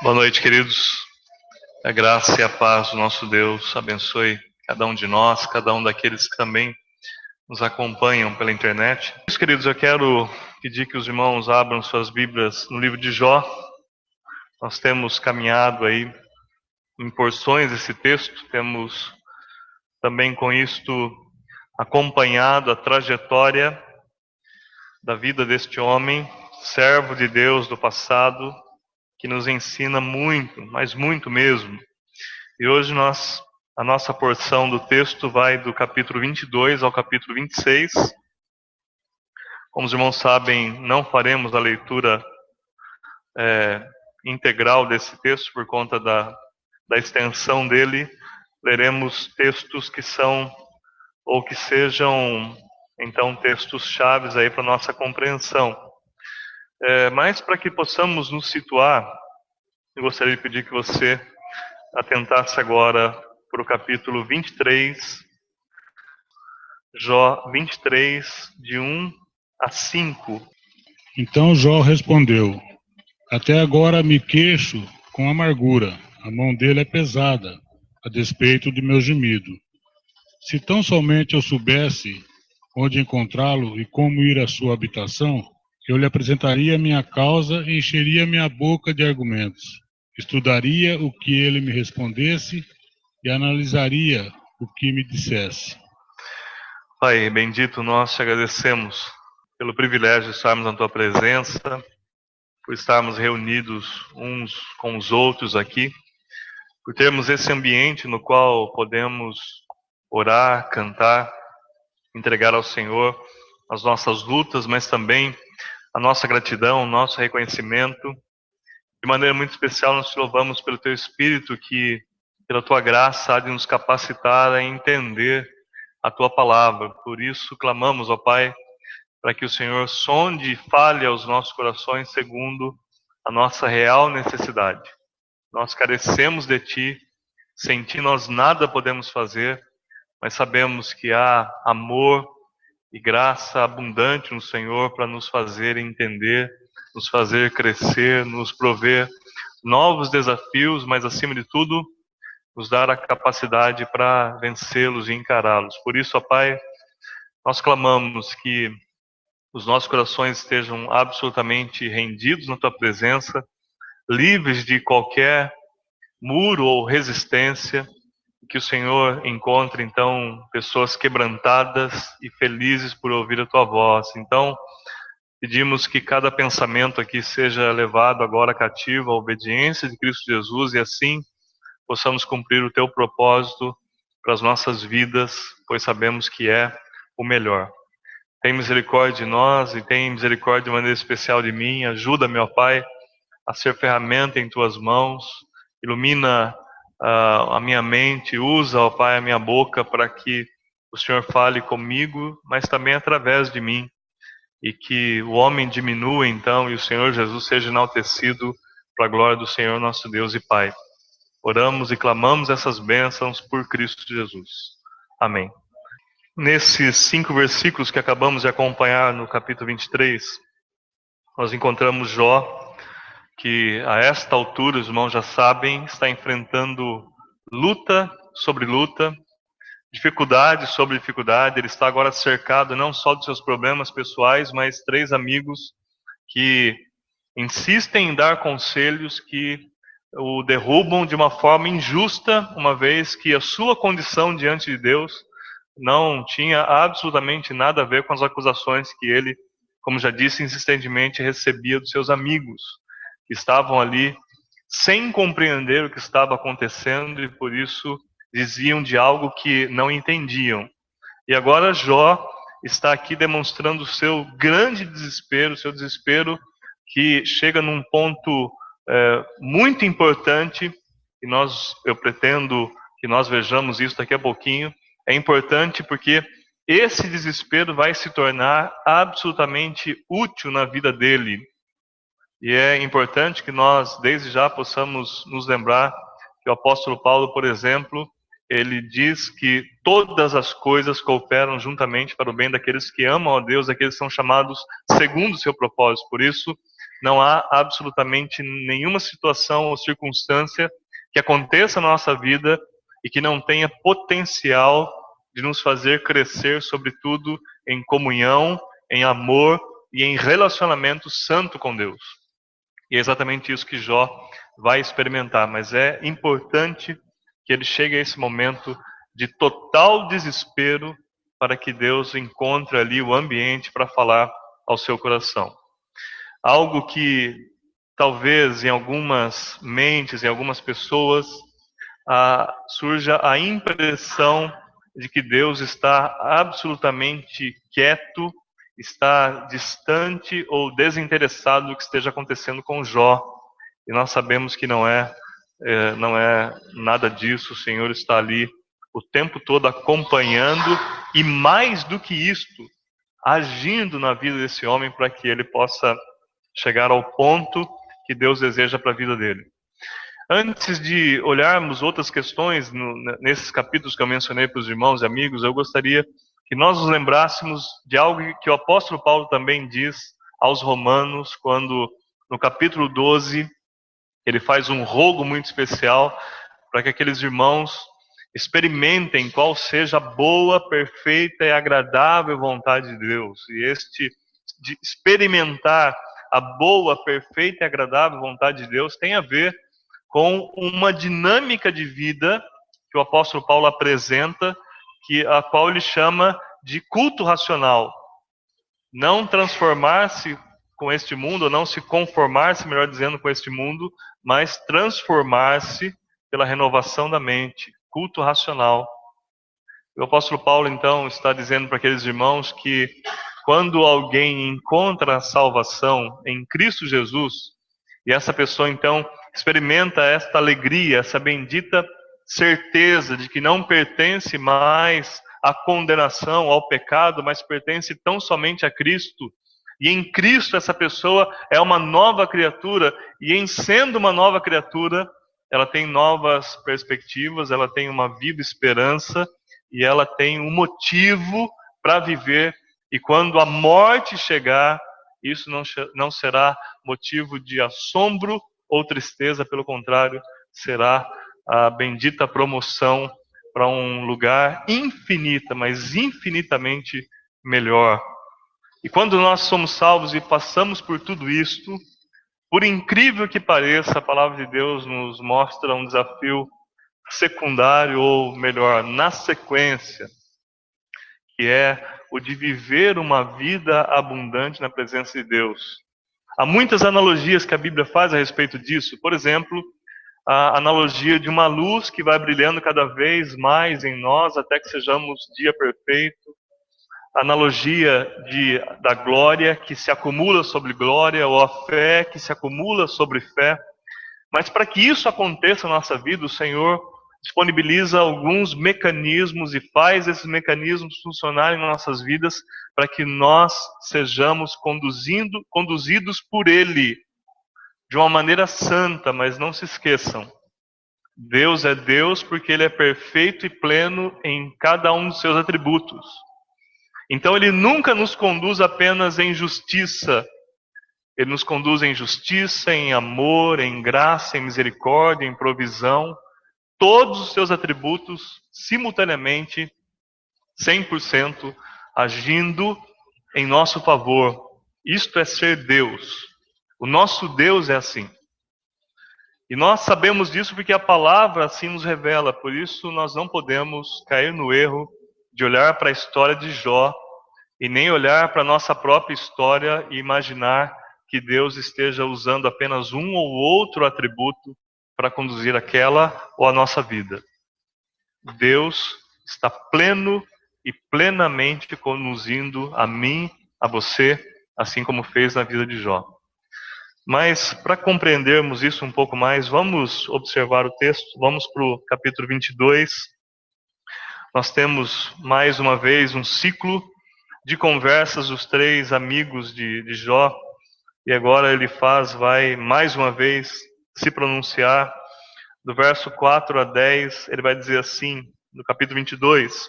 Boa noite, queridos. A graça e a paz do nosso Deus abençoe cada um de nós, cada um daqueles que também nos acompanham pela internet. Meus queridos, eu quero pedir que os irmãos abram suas Bíblias no livro de Jó. Nós temos caminhado aí em porções esse texto, temos também com isto acompanhado a trajetória da vida deste homem, servo de Deus do passado, que nos ensina muito, mas muito mesmo. E hoje nós a nossa porção do texto vai do capítulo 22 ao capítulo 26. Como os irmãos sabem, não faremos a leitura é, integral desse texto por conta da, da extensão dele. Leremos textos que são ou que sejam então textos chaves aí para nossa compreensão. É, mas para que possamos nos situar, eu gostaria de pedir que você atentasse agora para o capítulo 23, Jó 23, de 1 a 5. Então Jó respondeu: Até agora me queixo com amargura, a mão dele é pesada, a despeito de meu gemido. Se tão somente eu soubesse onde encontrá-lo e como ir à sua habitação, eu lhe apresentaria minha causa e encheria minha boca de argumentos. Estudaria o que ele me respondesse e analisaria o que me dissesse. Pai, bendito, nós te agradecemos pelo privilégio de estarmos na tua presença, por estarmos reunidos uns com os outros aqui, por termos esse ambiente no qual podemos orar, cantar, entregar ao Senhor as nossas lutas, mas também a nossa gratidão, o nosso reconhecimento. De maneira muito especial, nós te louvamos pelo teu Espírito que, pela tua graça, há de nos capacitar a entender a tua palavra. Por isso, clamamos, ó Pai, para que o Senhor sonde e fale aos nossos corações segundo a nossa real necessidade. Nós carecemos de Ti, sem Ti nós nada podemos fazer, mas sabemos que há amor e graça abundante no Senhor para nos fazer entender, nos fazer crescer, nos prover novos desafios, mas acima de tudo, nos dar a capacidade para vencê-los e encará-los. Por isso, ó Pai, nós clamamos que os nossos corações estejam absolutamente rendidos na tua presença, livres de qualquer muro ou resistência, que o Senhor encontre então pessoas quebrantadas e felizes por ouvir a tua voz. Então, pedimos que cada pensamento aqui seja levado agora cativo à obediência de Cristo Jesus e assim possamos cumprir o teu propósito para as nossas vidas, pois sabemos que é o melhor. Tem misericórdia de nós e tem misericórdia de maneira especial de mim. Ajuda, meu Pai, a ser ferramenta em tuas mãos. Ilumina a minha mente, usa, ó Pai, a minha boca para que o Senhor fale comigo, mas também através de mim. E que o homem diminua então e o Senhor Jesus seja enaltecido para a glória do Senhor nosso Deus e Pai. Oramos e clamamos essas bênçãos por Cristo Jesus. Amém. Nesses cinco versículos que acabamos de acompanhar no capítulo 23, nós encontramos Jó que a esta altura, os irmãos já sabem, está enfrentando luta sobre luta, dificuldade sobre dificuldade. Ele está agora cercado não só dos seus problemas pessoais, mas três amigos que insistem em dar conselhos que o derrubam de uma forma injusta, uma vez que a sua condição diante de Deus não tinha absolutamente nada a ver com as acusações que ele, como já disse insistentemente, recebia dos seus amigos que estavam ali sem compreender o que estava acontecendo e por isso diziam de algo que não entendiam. E agora Jó está aqui demonstrando o seu grande desespero, seu desespero que chega num ponto é, muito importante e nós, eu pretendo que nós vejamos isso daqui a pouquinho. É importante porque esse desespero vai se tornar absolutamente útil na vida dele. E é importante que nós, desde já, possamos nos lembrar que o apóstolo Paulo, por exemplo, ele diz que todas as coisas cooperam juntamente para o bem daqueles que amam a Deus, daqueles que são chamados segundo o seu propósito. Por isso, não há absolutamente nenhuma situação ou circunstância que aconteça na nossa vida e que não tenha potencial de nos fazer crescer, sobretudo em comunhão, em amor e em relacionamento santo com Deus. E é exatamente isso que Jó vai experimentar, mas é importante que ele chegue a esse momento de total desespero para que Deus encontre ali o ambiente para falar ao seu coração. Algo que talvez em algumas mentes, em algumas pessoas, ah, surja a impressão de que Deus está absolutamente quieto, está distante ou desinteressado do que esteja acontecendo com Jó. E nós sabemos que não é, é não é nada disso. O Senhor está ali o tempo todo acompanhando e mais do que isto, agindo na vida desse homem para que ele possa chegar ao ponto que Deus deseja para a vida dele. Antes de olharmos outras questões no, nesses capítulos que eu mencionei para os irmãos e amigos, eu gostaria que nós nos lembrássemos de algo que o apóstolo Paulo também diz aos romanos, quando no capítulo 12 ele faz um rogo muito especial para que aqueles irmãos experimentem qual seja a boa, perfeita e agradável vontade de Deus. E este de experimentar a boa, perfeita e agradável vontade de Deus tem a ver com uma dinâmica de vida que o apóstolo Paulo apresenta, que a qual ele chama de culto racional. Não transformar-se com este mundo, não se conformar-se, melhor dizendo, com este mundo, mas transformar-se pela renovação da mente, culto racional. O apóstolo Paulo, então, está dizendo para aqueles irmãos que quando alguém encontra a salvação em Cristo Jesus, e essa pessoa, então, experimenta esta alegria, essa bendita certeza de que não pertence mais à condenação, ao pecado, mas pertence tão somente a Cristo. E em Cristo essa pessoa é uma nova criatura, e em sendo uma nova criatura, ela tem novas perspectivas, ela tem uma viva esperança e ela tem um motivo para viver. E quando a morte chegar, isso não, não será motivo de assombro ou tristeza, pelo contrário, será a bendita promoção para um lugar infinita, mas infinitamente melhor. E quando nós somos salvos e passamos por tudo isto, por incrível que pareça, a palavra de Deus nos mostra um desafio secundário, ou melhor, na sequência, que é o de viver uma vida abundante na presença de Deus. Há muitas analogias que a Bíblia faz a respeito disso. Por exemplo, a analogia de uma luz que vai brilhando cada vez mais em nós até que sejamos dia perfeito. A analogia de, da glória que se acumula sobre glória, ou a fé que se acumula sobre fé. Mas para que isso aconteça na nossa vida, o Senhor disponibiliza alguns mecanismos e faz esses mecanismos funcionarem nas nossas vidas para que nós sejamos conduzindo, conduzidos por Ele de uma maneira santa, mas não se esqueçam. Deus é Deus porque Ele é perfeito e pleno em cada um dos seus atributos. Então Ele nunca nos conduz apenas em justiça, Ele nos conduz em justiça, em amor, em graça, em misericórdia, em provisão todos os seus atributos simultaneamente, 100%, agindo em nosso favor. Isto é ser Deus. O nosso Deus é assim. E nós sabemos disso porque a palavra assim nos revela, por isso nós não podemos cair no erro de olhar para a história de Jó e nem olhar para a nossa própria história e imaginar que Deus esteja usando apenas um ou outro atributo para conduzir aquela ou a nossa vida. Deus está pleno e plenamente conduzindo a mim, a você, assim como fez na vida de Jó. Mas para compreendermos isso um pouco mais, vamos observar o texto, vamos para o capítulo 22. Nós temos mais uma vez um ciclo de conversas dos três amigos de, de Jó, e agora ele faz, vai mais uma vez se pronunciar. Do verso 4 a 10, ele vai dizer assim, no capítulo 22: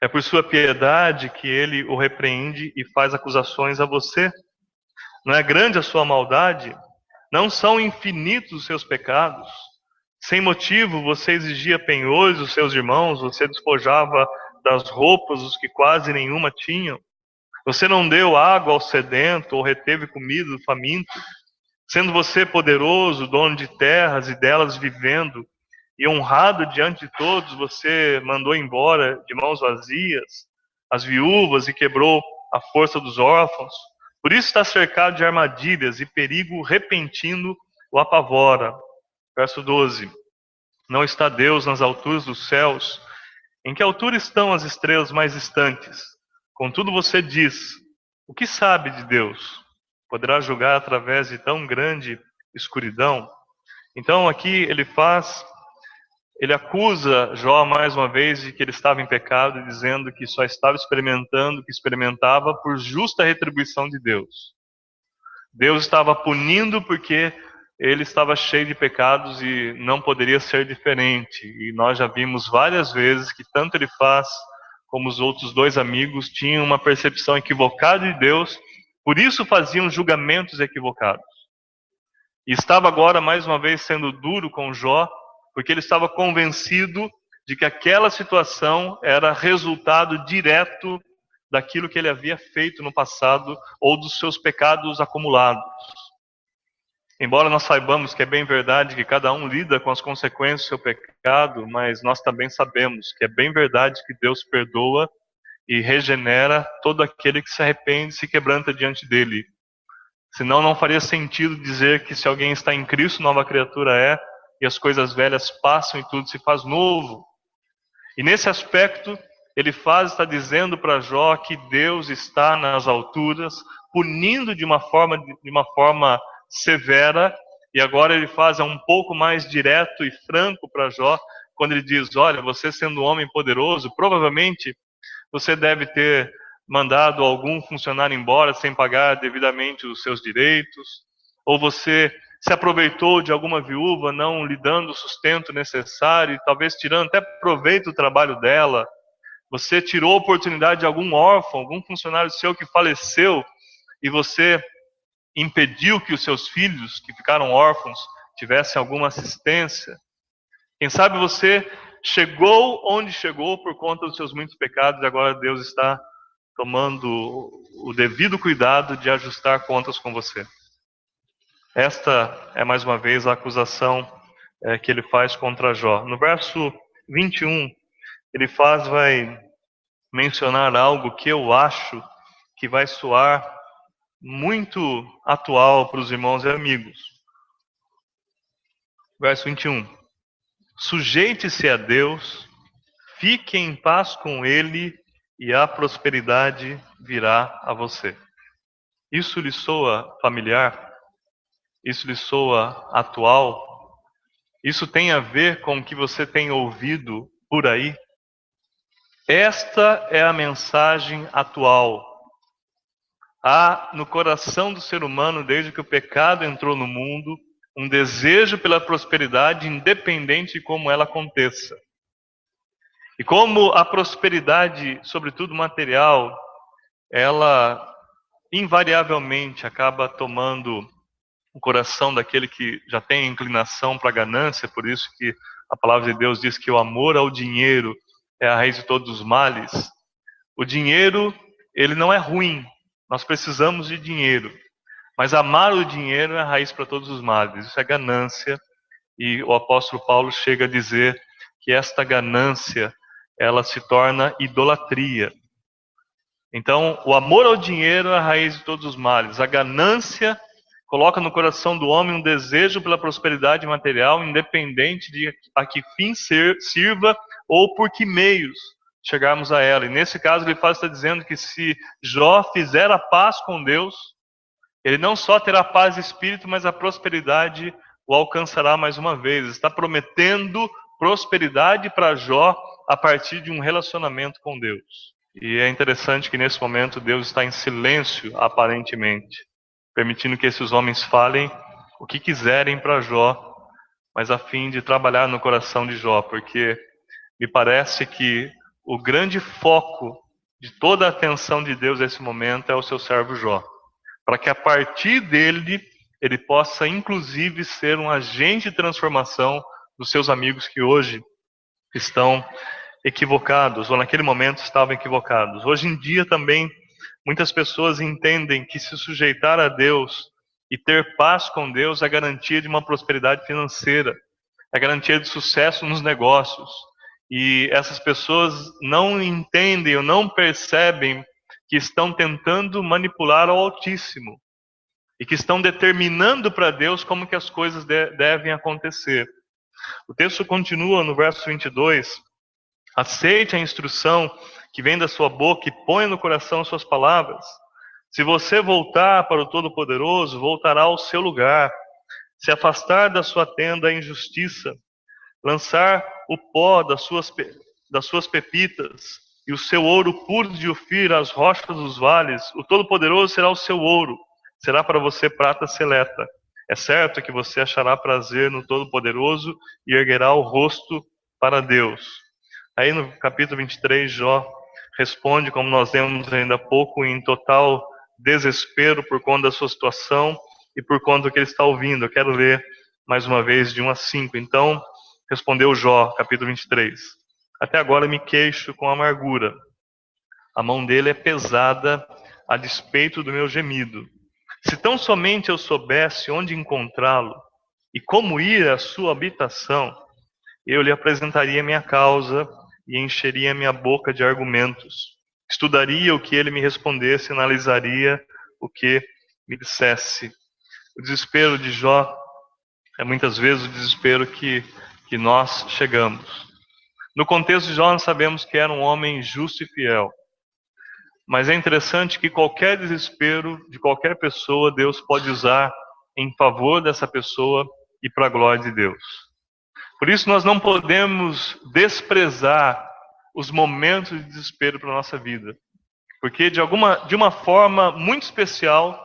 É por sua piedade que ele o repreende e faz acusações a você. Não é grande a sua maldade? Não são infinitos os seus pecados? Sem motivo você exigia penhores dos seus irmãos, você despojava das roupas os que quase nenhuma tinham. Você não deu água ao sedento ou reteve comida do faminto. Sendo você poderoso, dono de terras e delas vivendo, e honrado diante de todos, você mandou embora de mãos vazias as viúvas e quebrou a força dos órfãos. Por isso está cercado de armadilhas e perigo repentino o apavora. Verso 12. Não está Deus nas alturas dos céus? Em que altura estão as estrelas mais distantes? Contudo, você diz: O que sabe de Deus? Poderá julgar através de tão grande escuridão? Então, aqui ele faz ele acusa Jó mais uma vez de que ele estava em pecado, dizendo que só estava experimentando que experimentava por justa retribuição de Deus. Deus estava punindo porque ele estava cheio de pecados e não poderia ser diferente. E nós já vimos várias vezes que tanto ele faz como os outros dois amigos tinham uma percepção equivocada de Deus, por isso faziam julgamentos equivocados. E estava agora mais uma vez sendo duro com Jó, porque ele estava convencido de que aquela situação era resultado direto daquilo que ele havia feito no passado ou dos seus pecados acumulados. Embora nós saibamos que é bem verdade que cada um lida com as consequências do seu pecado, mas nós também sabemos que é bem verdade que Deus perdoa e regenera todo aquele que se arrepende e se quebranta diante dele. Senão não faria sentido dizer que se alguém está em Cristo, nova criatura é, e as coisas velhas passam e tudo se faz novo. E nesse aspecto, ele faz, está dizendo para Jó que Deus está nas alturas, punindo de uma forma, de uma forma severa, e agora ele faz é um pouco mais direto e franco para Jó, quando ele diz: Olha, você sendo um homem poderoso, provavelmente você deve ter mandado algum funcionário embora sem pagar devidamente os seus direitos, ou você se aproveitou de alguma viúva não lhe dando o sustento necessário, talvez tirando até proveito do trabalho dela. Você tirou a oportunidade de algum órfão, algum funcionário seu que faleceu, e você impediu que os seus filhos, que ficaram órfãos, tivessem alguma assistência. Quem sabe você chegou onde chegou por conta dos seus muitos pecados, e agora Deus está tomando o devido cuidado de ajustar contas com você. Esta é mais uma vez a acusação é, que ele faz contra Jó. No verso 21, ele faz, vai mencionar algo que eu acho que vai soar muito atual para os irmãos e amigos. Verso 21. Sujeite-se a Deus, fique em paz com Ele e a prosperidade virá a você. Isso lhe soa familiar? Isso lhe soa atual? Isso tem a ver com o que você tem ouvido por aí? Esta é a mensagem atual. Há no coração do ser humano, desde que o pecado entrou no mundo, um desejo pela prosperidade, independente de como ela aconteça. E como a prosperidade, sobretudo material, ela invariavelmente acaba tomando o coração daquele que já tem inclinação para ganância, por isso que a palavra de Deus diz que o amor ao dinheiro é a raiz de todos os males. O dinheiro, ele não é ruim, nós precisamos de dinheiro, mas amar o dinheiro é a raiz para todos os males, isso é ganância, e o apóstolo Paulo chega a dizer que esta ganância, ela se torna idolatria. Então, o amor ao dinheiro é a raiz de todos os males, a ganância coloca no coração do homem um desejo pela prosperidade material, independente de a que fim sirva ou por que meios chegarmos a ela. E nesse caso, ele faz está dizendo que se Jó fizer a paz com Deus, ele não só terá paz de espírito, mas a prosperidade o alcançará mais uma vez. Está prometendo prosperidade para Jó a partir de um relacionamento com Deus. E é interessante que nesse momento Deus está em silêncio, aparentemente permitindo que esses homens falem o que quiserem para Jó, mas a fim de trabalhar no coração de Jó, porque me parece que o grande foco de toda a atenção de Deus nesse momento é o seu servo Jó, para que a partir dele ele possa inclusive ser um agente de transformação dos seus amigos que hoje estão equivocados ou naquele momento estavam equivocados. Hoje em dia também muitas pessoas entendem que se sujeitar a Deus e ter paz com Deus é garantia de uma prosperidade financeira, é garantia de sucesso nos negócios. E essas pessoas não entendem ou não percebem que estão tentando manipular o Altíssimo e que estão determinando para Deus como que as coisas de devem acontecer. O texto continua no verso 22: Aceite a instrução que vem da sua boca e ponha no coração suas palavras. Se você voltar para o Todo-Poderoso, voltará ao seu lugar. Se afastar da sua tenda a injustiça, lançar o pó das suas, das suas pepitas e o seu ouro puro de Ofir às rochas dos vales, o Todo-Poderoso será o seu ouro, será para você prata seleta. É certo que você achará prazer no Todo-Poderoso e erguerá o rosto para Deus. Aí no capítulo 23, Jó responde, como nós lemos ainda há pouco, em total desespero por conta da sua situação e por conta do que ele está ouvindo. Eu quero ler mais uma vez de 1 a 5. Então, respondeu Jó, capítulo 23. Até agora me queixo com amargura. A mão dele é pesada a despeito do meu gemido. Se tão somente eu soubesse onde encontrá-lo e como ir à sua habitação, eu lhe apresentaria minha causa e encheria minha boca de argumentos. Estudaria o que ele me respondesse, analisaria o que me dissesse. O desespero de Jó é muitas vezes o desespero que, que nós chegamos. No contexto de Jó, nós sabemos que era um homem justo e fiel. Mas é interessante que qualquer desespero de qualquer pessoa, Deus pode usar em favor dessa pessoa e para a glória de Deus. Por isso, nós não podemos desprezar os momentos de desespero para a nossa vida. Porque de alguma de uma forma muito especial,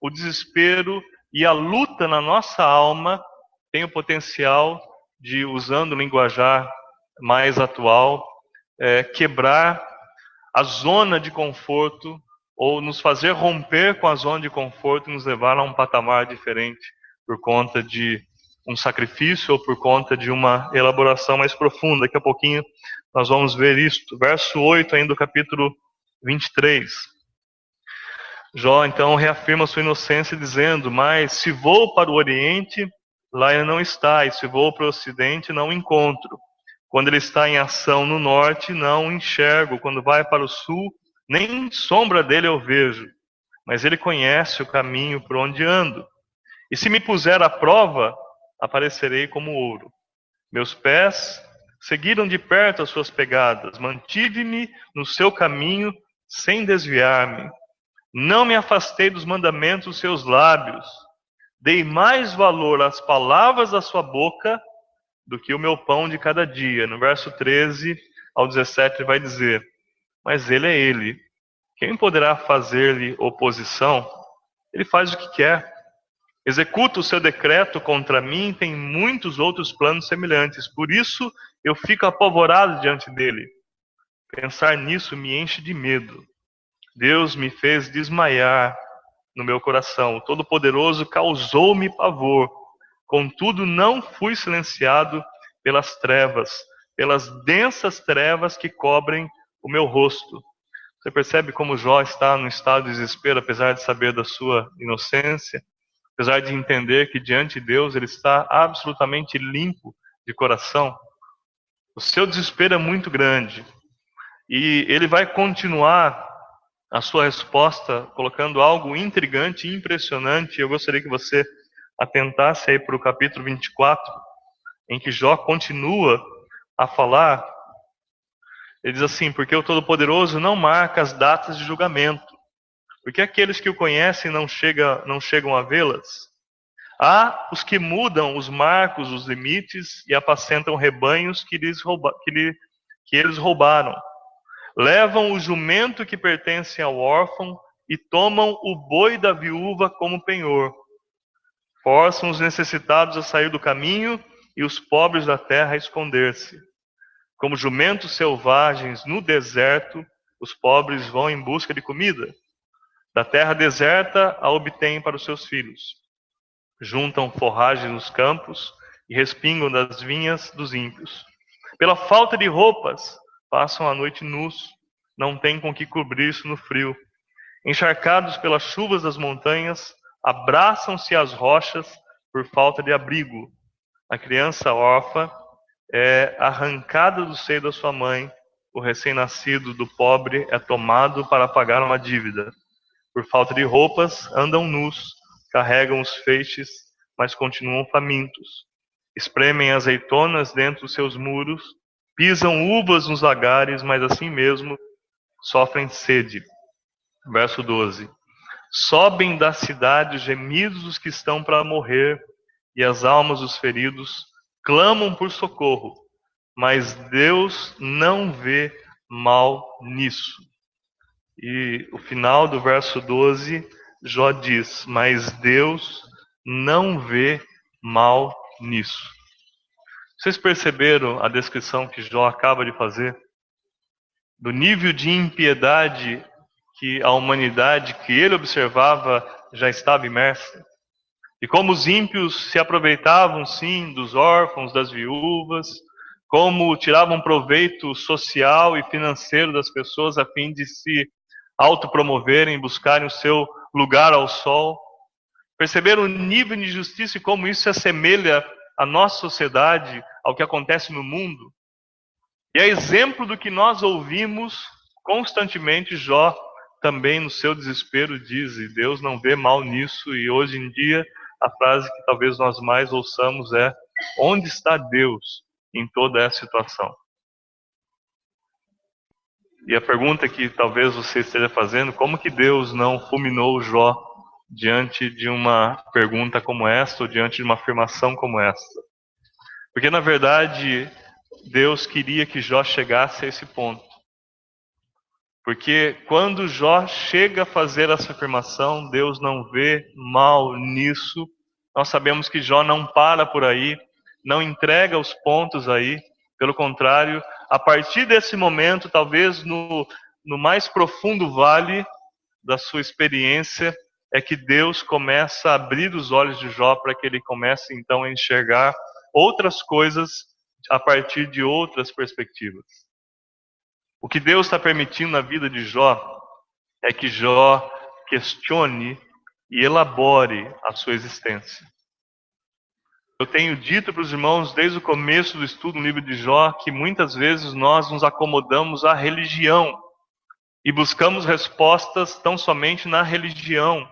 o desespero e a luta na nossa alma tem o potencial de, usando o linguajar mais atual, é, quebrar a zona de conforto ou nos fazer romper com a zona de conforto e nos levar a um patamar diferente por conta de um sacrifício ou por conta de uma elaboração mais profunda. Daqui a pouquinho nós vamos ver isto. Verso 8 ainda do capítulo 23. Jó então reafirma sua inocência dizendo: Mas se vou para o Oriente, lá ele não está, e se vou para o Ocidente, não o encontro. Quando ele está em ação no Norte, não o enxergo. Quando vai para o Sul, nem sombra dele eu vejo. Mas ele conhece o caminho por onde ando. E se me puser à prova, aparecerei como ouro. Meus pés seguiram de perto as suas pegadas, mantive-me no seu caminho sem desviar-me. Não me afastei dos mandamentos dos seus lábios. Dei mais valor às palavras da sua boca do que o meu pão de cada dia. No verso 13 ao 17 ele vai dizer: Mas ele é ele. Quem poderá fazer-lhe oposição? Ele faz o que quer. Executa o seu decreto contra mim, tem muitos outros planos semelhantes. Por isso eu fico apavorado diante dele. Pensar nisso me enche de medo. Deus me fez desmaiar no meu coração. O Todo-Poderoso causou-me pavor. Contudo, não fui silenciado pelas trevas, pelas densas trevas que cobrem o meu rosto. Você percebe como Jó está no estado de desespero, apesar de saber da sua inocência, apesar de entender que diante de Deus ele está absolutamente limpo de coração. O seu desespero é muito grande. E ele vai continuar a sua resposta colocando algo intrigante e impressionante. Eu gostaria que você atentasse aí para o capítulo 24, em que Jó continua a falar. Ele diz assim: Porque o Todo-Poderoso não marca as datas de julgamento, porque aqueles que o conhecem não, chega, não chegam a vê-las. Há os que mudam os marcos, os limites e apacentam rebanhos que, lhes rouba, que, lhe, que eles roubaram. Levam o jumento que pertence ao órfão e tomam o boi da viúva como penhor. Forçam os necessitados a sair do caminho e os pobres da terra a esconder-se. Como jumentos selvagens no deserto, os pobres vão em busca de comida. Da terra deserta a obtêm para os seus filhos. Juntam forragem nos campos e respingam das vinhas dos ímpios. Pela falta de roupas, passam a noite nus, não têm com que cobrir-se no frio. Encharcados pelas chuvas das montanhas, abraçam-se às rochas por falta de abrigo. A criança órfã é arrancada do seio da sua mãe, o recém-nascido do pobre é tomado para pagar uma dívida. Por falta de roupas, andam nus, carregam os feixes, mas continuam famintos. Espremem azeitonas dentro dos seus muros, pisam uvas nos lagares, mas assim mesmo sofrem sede. Verso 12. Sobem da cidade os gemidos dos que estão para morrer, e as almas dos feridos clamam por socorro, mas Deus não vê mal nisso. E o final do verso 12, Jó diz: Mas Deus não vê mal nisso. Vocês perceberam a descrição que Jó acaba de fazer? Do nível de impiedade que a humanidade que ele observava já estava imersa. E como os ímpios se aproveitavam, sim, dos órfãos, das viúvas, como tiravam proveito social e financeiro das pessoas a fim de se autopromoverem, buscarem o seu lugar ao sol. Perceberam o nível de injustiça e como isso se assemelha à nossa sociedade, ao que acontece no mundo. E é exemplo do que nós ouvimos constantemente Jó também no seu desespero diz, e Deus não vê mal nisso, e hoje em dia a frase que talvez nós mais ouçamos é: onde está Deus em toda essa situação? E a pergunta que talvez você esteja fazendo, como que Deus não fulminou Jó diante de uma pergunta como esta ou diante de uma afirmação como esta? Porque na verdade Deus queria que Jó chegasse a esse ponto. Porque quando Jó chega a fazer essa afirmação, Deus não vê mal nisso. Nós sabemos que Jó não para por aí, não entrega os pontos aí. Pelo contrário, a partir desse momento, talvez no, no mais profundo vale da sua experiência, é que Deus começa a abrir os olhos de Jó para que ele comece então a enxergar outras coisas a partir de outras perspectivas. O que Deus está permitindo na vida de Jó é que Jó questione e elabore a sua existência. Eu tenho dito para os irmãos desde o começo do estudo do livro de Jó que muitas vezes nós nos acomodamos à religião e buscamos respostas tão somente na religião.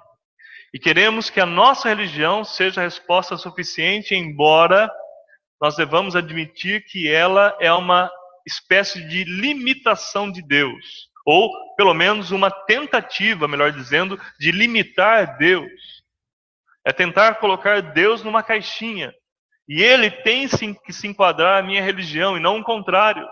E queremos que a nossa religião seja resposta suficiente, embora nós devamos admitir que ela é uma espécie de limitação de Deus, ou pelo menos uma tentativa, melhor dizendo, de limitar Deus. É tentar colocar Deus numa caixinha. E ele tem que se enquadrar à minha religião e não o contrário.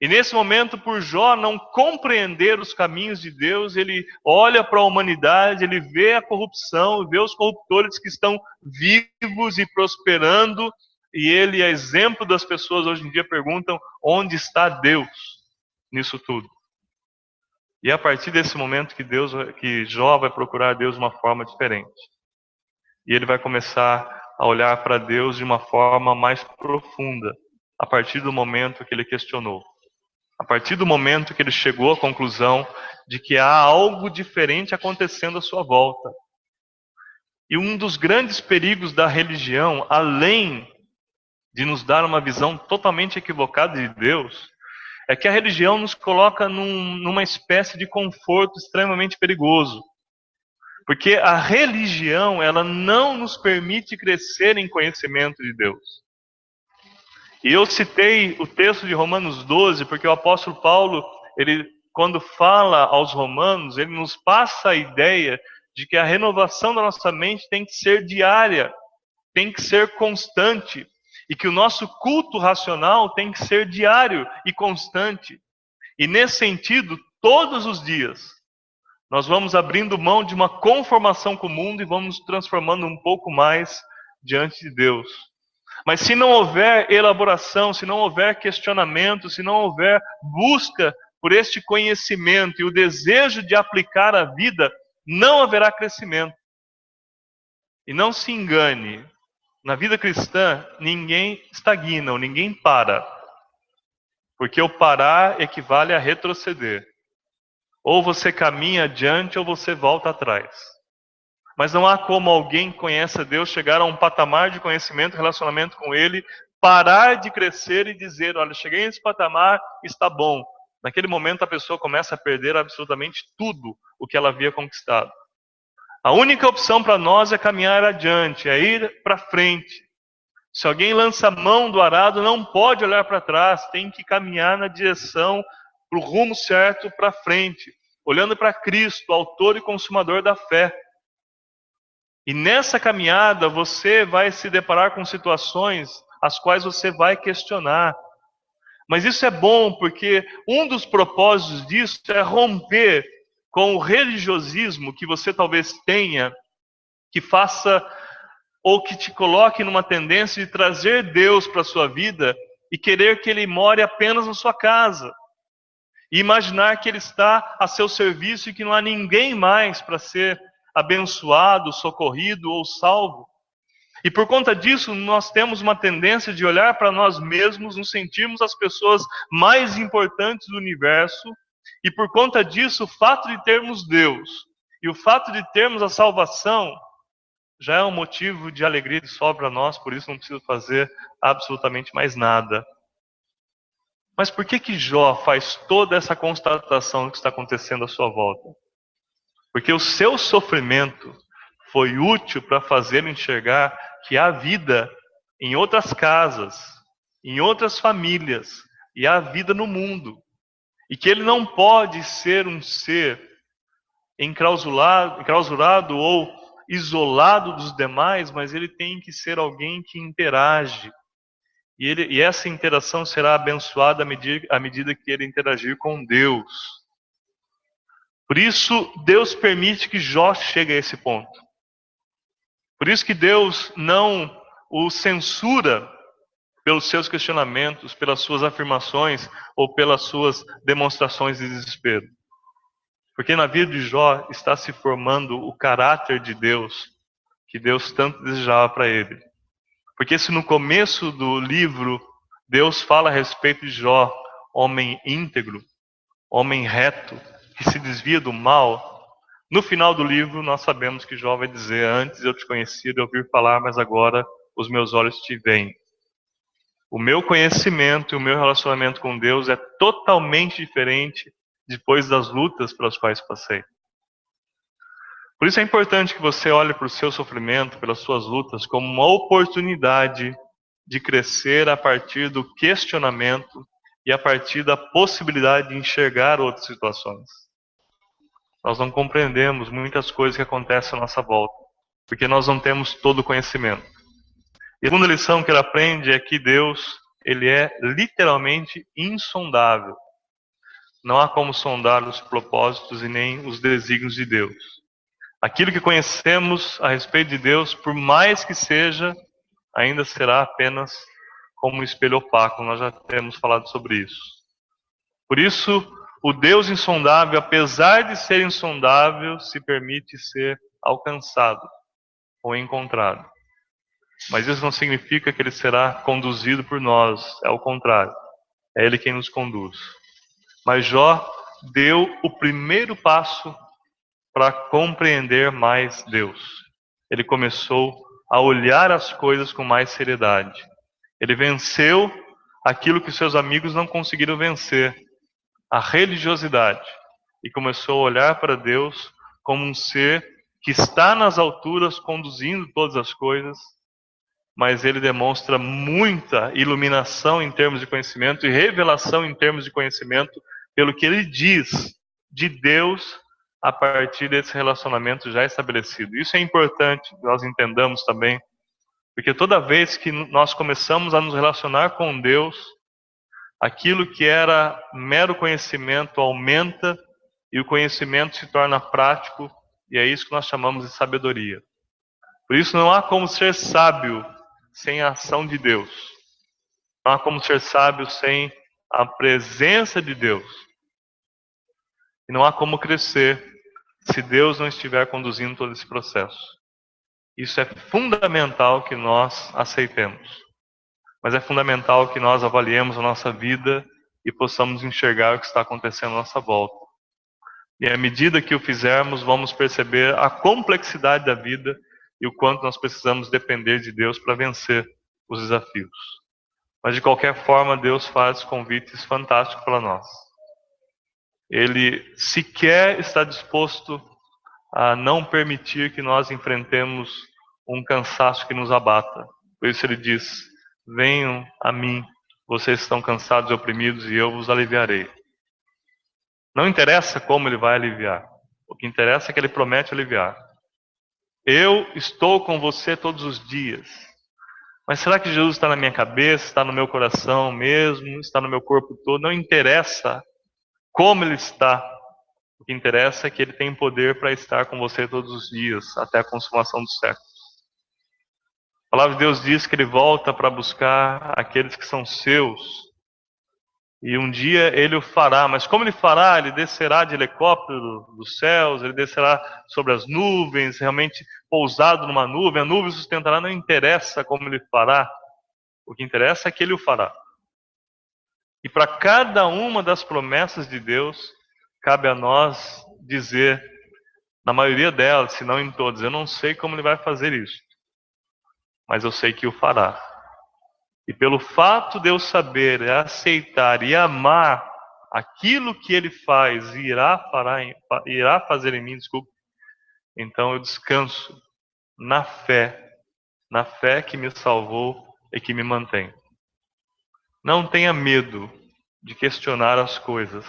E nesse momento, por Jó não compreender os caminhos de Deus, ele olha para a humanidade, ele vê a corrupção, vê os corruptores que estão vivos e prosperando, e ele, a exemplo das pessoas hoje em dia, perguntam onde está Deus nisso tudo. E é a partir desse momento que Deus, que Jó vai procurar Deus de uma forma diferente. E ele vai começar a olhar para Deus de uma forma mais profunda, a partir do momento que ele questionou. A partir do momento que ele chegou à conclusão de que há algo diferente acontecendo à sua volta. E um dos grandes perigos da religião, além de nos dar uma visão totalmente equivocada de Deus, é que a religião nos coloca num, numa espécie de conforto extremamente perigoso. Porque a religião, ela não nos permite crescer em conhecimento de Deus. E eu citei o texto de Romanos 12, porque o apóstolo Paulo, ele quando fala aos romanos, ele nos passa a ideia de que a renovação da nossa mente tem que ser diária, tem que ser constante e que o nosso culto racional tem que ser diário e constante. E nesse sentido, todos os dias, nós vamos abrindo mão de uma conformação com o mundo e vamos nos transformando um pouco mais diante de Deus. Mas se não houver elaboração, se não houver questionamento, se não houver busca por este conhecimento e o desejo de aplicar a vida, não haverá crescimento. E não se engane, na vida cristã ninguém estagna, ninguém para. Porque o parar equivale a retroceder. Ou você caminha adiante ou você volta atrás. Mas não há como alguém que conhece Deus chegar a um patamar de conhecimento, relacionamento com Ele, parar de crescer e dizer: Olha, cheguei nesse patamar, está bom. Naquele momento a pessoa começa a perder absolutamente tudo o que ela havia conquistado. A única opção para nós é caminhar adiante, é ir para frente. Se alguém lança a mão do arado, não pode olhar para trás, tem que caminhar na direção, para o rumo certo, para frente, olhando para Cristo, autor e consumador da fé. E nessa caminhada você vai se deparar com situações as quais você vai questionar. Mas isso é bom porque um dos propósitos disso é romper com o religiosismo que você talvez tenha, que faça ou que te coloque numa tendência de trazer Deus para a sua vida e querer que ele more apenas na sua casa. E imaginar que ele está a seu serviço e que não há ninguém mais para ser abençoado, socorrido ou salvo. E por conta disso, nós temos uma tendência de olhar para nós mesmos, nos sentirmos as pessoas mais importantes do universo e por conta disso, o fato de termos Deus e o fato de termos a salvação já é um motivo de alegria de só para nós, por isso não preciso fazer absolutamente mais nada. Mas por que que Jó faz toda essa constatação do que está acontecendo à sua volta? Porque o seu sofrimento foi útil para fazer enxergar que há vida em outras casas, em outras famílias, e há vida no mundo. E que ele não pode ser um ser enclausurado, enclausurado ou isolado dos demais, mas ele tem que ser alguém que interage. E, ele, e essa interação será abençoada à medida, à medida que ele interagir com Deus. Por isso, Deus permite que Jó chegue a esse ponto. Por isso que Deus não o censura pelos seus questionamentos, pelas suas afirmações ou pelas suas demonstrações de desespero. Porque na vida de Jó está se formando o caráter de Deus que Deus tanto desejava para ele. Porque se no começo do livro Deus fala a respeito de Jó, homem íntegro, homem reto, que se desvia do mal, no final do livro nós sabemos que Jó vai dizer: Antes eu te conhecia de ouvir falar, mas agora os meus olhos te veem. O meu conhecimento e o meu relacionamento com Deus é totalmente diferente depois das lutas pelas quais passei. Por isso é importante que você olhe para o seu sofrimento, pelas suas lutas, como uma oportunidade de crescer a partir do questionamento e a partir da possibilidade de enxergar outras situações. Nós não compreendemos muitas coisas que acontecem à nossa volta, porque nós não temos todo o conhecimento. E a segunda lição que ele aprende é que Deus, ele é literalmente insondável. Não há como sondar os propósitos e nem os desígnios de Deus. Aquilo que conhecemos a respeito de Deus, por mais que seja, ainda será apenas como um espelho opaco. Nós já temos falado sobre isso. Por isso, o Deus insondável, apesar de ser insondável, se permite ser alcançado ou encontrado. Mas isso não significa que ele será conduzido por nós, é o contrário. É ele quem nos conduz. Mas Jó deu o primeiro passo para compreender mais Deus. Ele começou a olhar as coisas com mais seriedade. Ele venceu aquilo que seus amigos não conseguiram vencer, a religiosidade, e começou a olhar para Deus como um ser que está nas alturas conduzindo todas as coisas mas ele demonstra muita iluminação em termos de conhecimento e revelação em termos de conhecimento pelo que ele diz de Deus a partir desse relacionamento já estabelecido. Isso é importante que nós entendamos também, porque toda vez que nós começamos a nos relacionar com Deus, aquilo que era mero conhecimento aumenta e o conhecimento se torna prático, e é isso que nós chamamos de sabedoria. Por isso não há como ser sábio sem a ação de Deus. Não há como ser sábio sem a presença de Deus. E não há como crescer se Deus não estiver conduzindo todo esse processo. Isso é fundamental que nós aceitemos. Mas é fundamental que nós avaliemos a nossa vida e possamos enxergar o que está acontecendo à nossa volta. E à medida que o fizermos, vamos perceber a complexidade da vida e o quanto nós precisamos depender de Deus para vencer os desafios. Mas de qualquer forma, Deus faz convites fantásticos para nós. Ele sequer está disposto a não permitir que nós enfrentemos um cansaço que nos abata. Por isso ele diz: Venham a mim, vocês estão cansados e oprimidos, e eu vos aliviarei. Não interessa como ele vai aliviar, o que interessa é que ele promete aliviar. Eu estou com você todos os dias. Mas será que Jesus está na minha cabeça, está no meu coração mesmo, está no meu corpo todo? Não interessa como ele está. O que interessa é que ele tem poder para estar com você todos os dias, até a consumação dos séculos. A palavra de Deus diz que ele volta para buscar aqueles que são seus, e um dia ele o fará, mas como ele fará? Ele descerá de helicóptero dos céus, ele descerá sobre as nuvens, realmente pousado numa nuvem, a nuvem sustentará, não interessa como ele fará, o que interessa é que ele o fará. E para cada uma das promessas de Deus, cabe a nós dizer, na maioria delas, se não em todas, eu não sei como ele vai fazer isso, mas eu sei que o fará. E pelo fato de eu saber, aceitar e amar aquilo que ele faz e irá, irá fazer em mim, então eu descanso na fé, na fé que me salvou e que me mantém. Não tenha medo de questionar as coisas,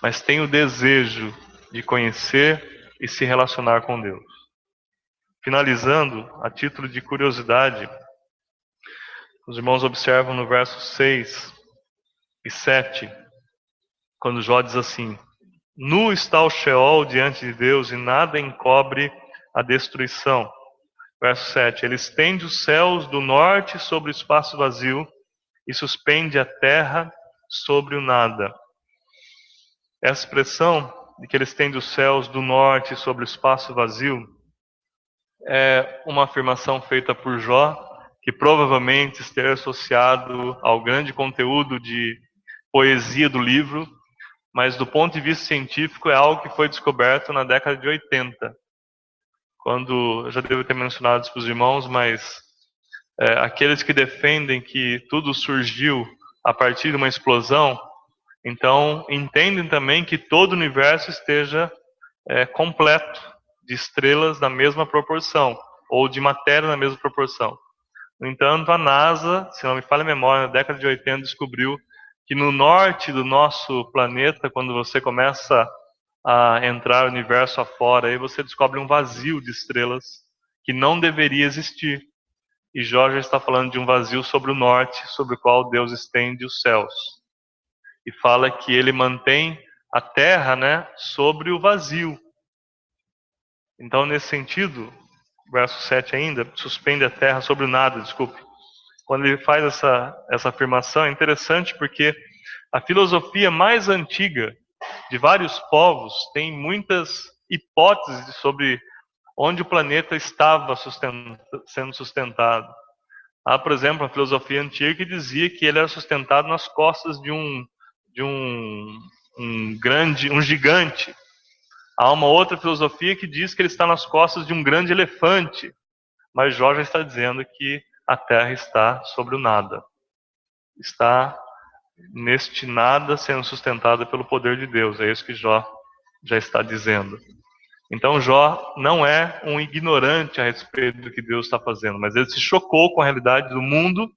mas tenha o desejo de conhecer e se relacionar com Deus. Finalizando, a título de curiosidade, os irmãos observam no verso 6 e 7, quando Jó diz assim: Nu está o Sheol diante de Deus e nada encobre a destruição. Verso 7: Ele estende os céus do norte sobre o espaço vazio e suspende a terra sobre o nada. Essa expressão de que ele estende os céus do norte sobre o espaço vazio é uma afirmação feita por Jó que provavelmente esteja associado ao grande conteúdo de poesia do livro, mas do ponto de vista científico é algo que foi descoberto na década de 80. Quando, já devo ter mencionado isso para os irmãos, mas é, aqueles que defendem que tudo surgiu a partir de uma explosão, então entendem também que todo o universo esteja é, completo de estrelas na mesma proporção, ou de matéria na mesma proporção. No entanto, a NASA, se não me falha a memória, na década de 80 descobriu que no norte do nosso planeta, quando você começa a entrar o universo afora, aí você descobre um vazio de estrelas que não deveria existir. E Jorge está falando de um vazio sobre o norte, sobre o qual Deus estende os céus. E fala que ele mantém a terra, né, sobre o vazio. Então, nesse sentido, verso 7 ainda, suspende a terra sobre o nada, desculpe. Quando ele faz essa, essa afirmação, é interessante porque a filosofia mais antiga de vários povos tem muitas hipóteses sobre onde o planeta estava sendo sustentado. Há, por exemplo, a filosofia antiga que dizia que ele era sustentado nas costas de um, de um, um grande, um gigante, Há uma outra filosofia que diz que ele está nas costas de um grande elefante, mas já está dizendo que a terra está sobre o nada. Está neste nada sendo sustentada pelo poder de Deus. É isso que Jó já está dizendo. Então Jó não é um ignorante a respeito do que Deus está fazendo, mas ele se chocou com a realidade do mundo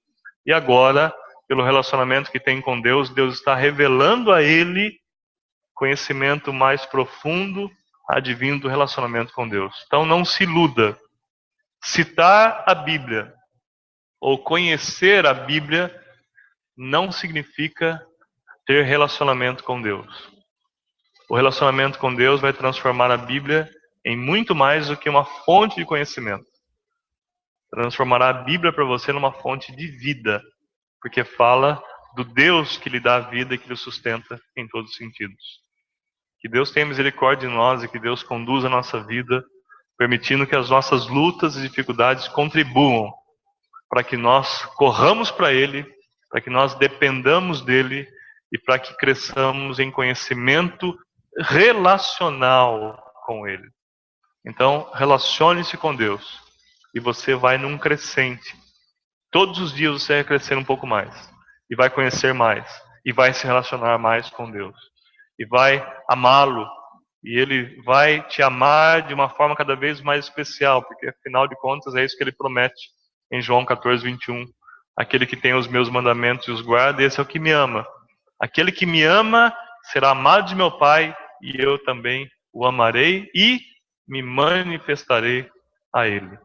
e agora, pelo relacionamento que tem com Deus, Deus está revelando a ele conhecimento mais profundo advindo do relacionamento com Deus. Então não se iluda. Citar a Bíblia ou conhecer a Bíblia não significa ter relacionamento com Deus. O relacionamento com Deus vai transformar a Bíblia em muito mais do que uma fonte de conhecimento. Transformará a Bíblia para você numa fonte de vida, porque fala do Deus que lhe dá a vida e que lhe sustenta em todos os sentidos. Que Deus tenha misericórdia de nós e que Deus conduza a nossa vida, permitindo que as nossas lutas e dificuldades contribuam para que nós corramos para Ele, para que nós dependamos dEle e para que cresçamos em conhecimento relacional com Ele. Então, relacione-se com Deus e você vai num crescente. Todos os dias você vai crescer um pouco mais e vai conhecer mais e vai se relacionar mais com Deus e vai amá-lo e ele vai te amar de uma forma cada vez mais especial, porque afinal de contas é isso que ele promete em João 14, 21. Aquele que tem os meus mandamentos e os guarda, esse é o que me ama. Aquele que me ama será amado de meu Pai e eu também o amarei e me manifestarei a ele.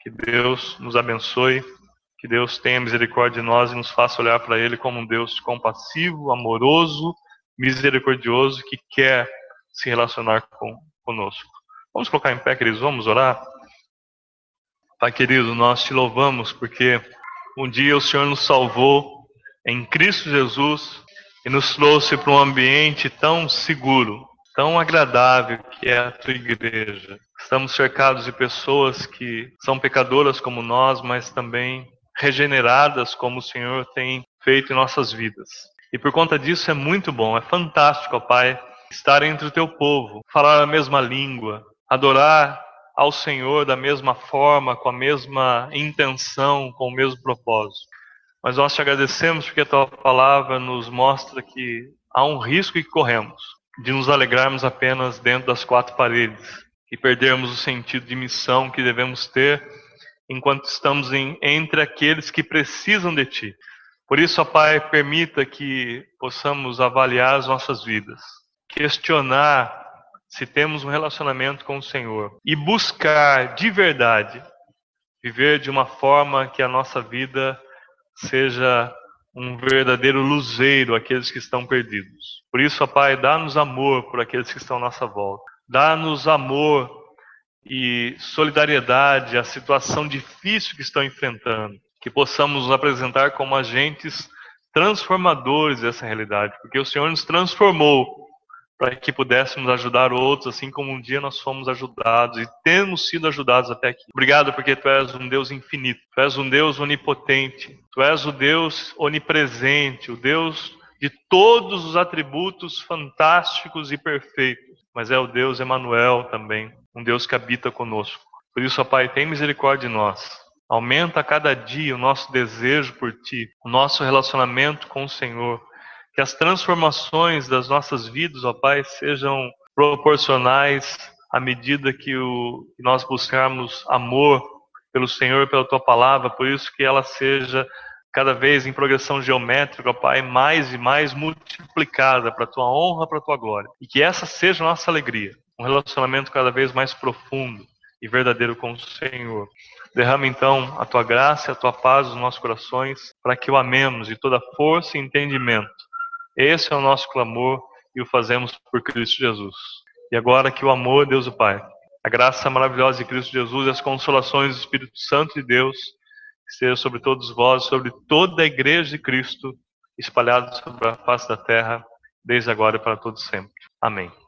Que Deus nos abençoe, que Deus tenha misericórdia de nós e nos faça olhar para ele como um Deus compassivo, amoroso, misericordioso que quer se relacionar com, conosco. Vamos colocar em pé, queridos, vamos orar? Pai querido, nós te louvamos porque um dia o Senhor nos salvou em Cristo Jesus e nos trouxe para um ambiente tão seguro, tão agradável que é a tua igreja. Estamos cercados de pessoas que são pecadoras como nós, mas também regeneradas como o Senhor tem feito em nossas vidas. E por conta disso é muito bom, é fantástico, ó Pai, estar entre o teu povo, falar a mesma língua, adorar ao Senhor da mesma forma, com a mesma intenção, com o mesmo propósito. Mas nós te agradecemos porque a tua palavra nos mostra que há um risco que corremos de nos alegrarmos apenas dentro das quatro paredes e perdermos o sentido de missão que devemos ter enquanto estamos em, entre aqueles que precisam de ti. Por isso, ó Pai, permita que possamos avaliar as nossas vidas, questionar se temos um relacionamento com o Senhor e buscar de verdade viver de uma forma que a nossa vida seja um verdadeiro luzeiro àqueles que estão perdidos. Por isso, Pai, dá-nos amor por aqueles que estão à nossa volta. Dá-nos amor e solidariedade à situação difícil que estão enfrentando. Que possamos nos apresentar como agentes transformadores dessa realidade, porque o Senhor nos transformou para que pudéssemos ajudar outros, assim como um dia nós fomos ajudados e temos sido ajudados até aqui. Obrigado porque tu és um Deus infinito, tu és um Deus onipotente, tu és o Deus onipresente, o Deus de todos os atributos fantásticos e perfeitos, mas é o Deus Emanuel também, um Deus que habita conosco. Por isso, ó Pai, tem misericórdia de nós. Aumenta a cada dia o nosso desejo por Ti, o nosso relacionamento com o Senhor que as transformações das nossas vidas, ó Pai, sejam proporcionais à medida que, o, nós buscarmos amor pelo Senhor pela Tua palavra, por isso que ela seja cada vez em progressão geométrica, ó Pai, mais e mais multiplicada para a Tua honra, para a Tua glória. E que essa seja a nossa alegria, um relacionamento cada vez mais profundo e verdadeiro com o Senhor. Derrama então a tua graça a tua paz nos nossos corações, para que o amemos de toda força e entendimento, esse é o nosso clamor e o fazemos por Cristo Jesus. E agora que o amor, Deus o Pai, a graça maravilhosa de Cristo Jesus e as consolações do Espírito Santo de Deus estejam sobre todos vós, sobre toda a igreja de Cristo, espalhada sobre a face da terra, desde agora e para todos sempre. Amém.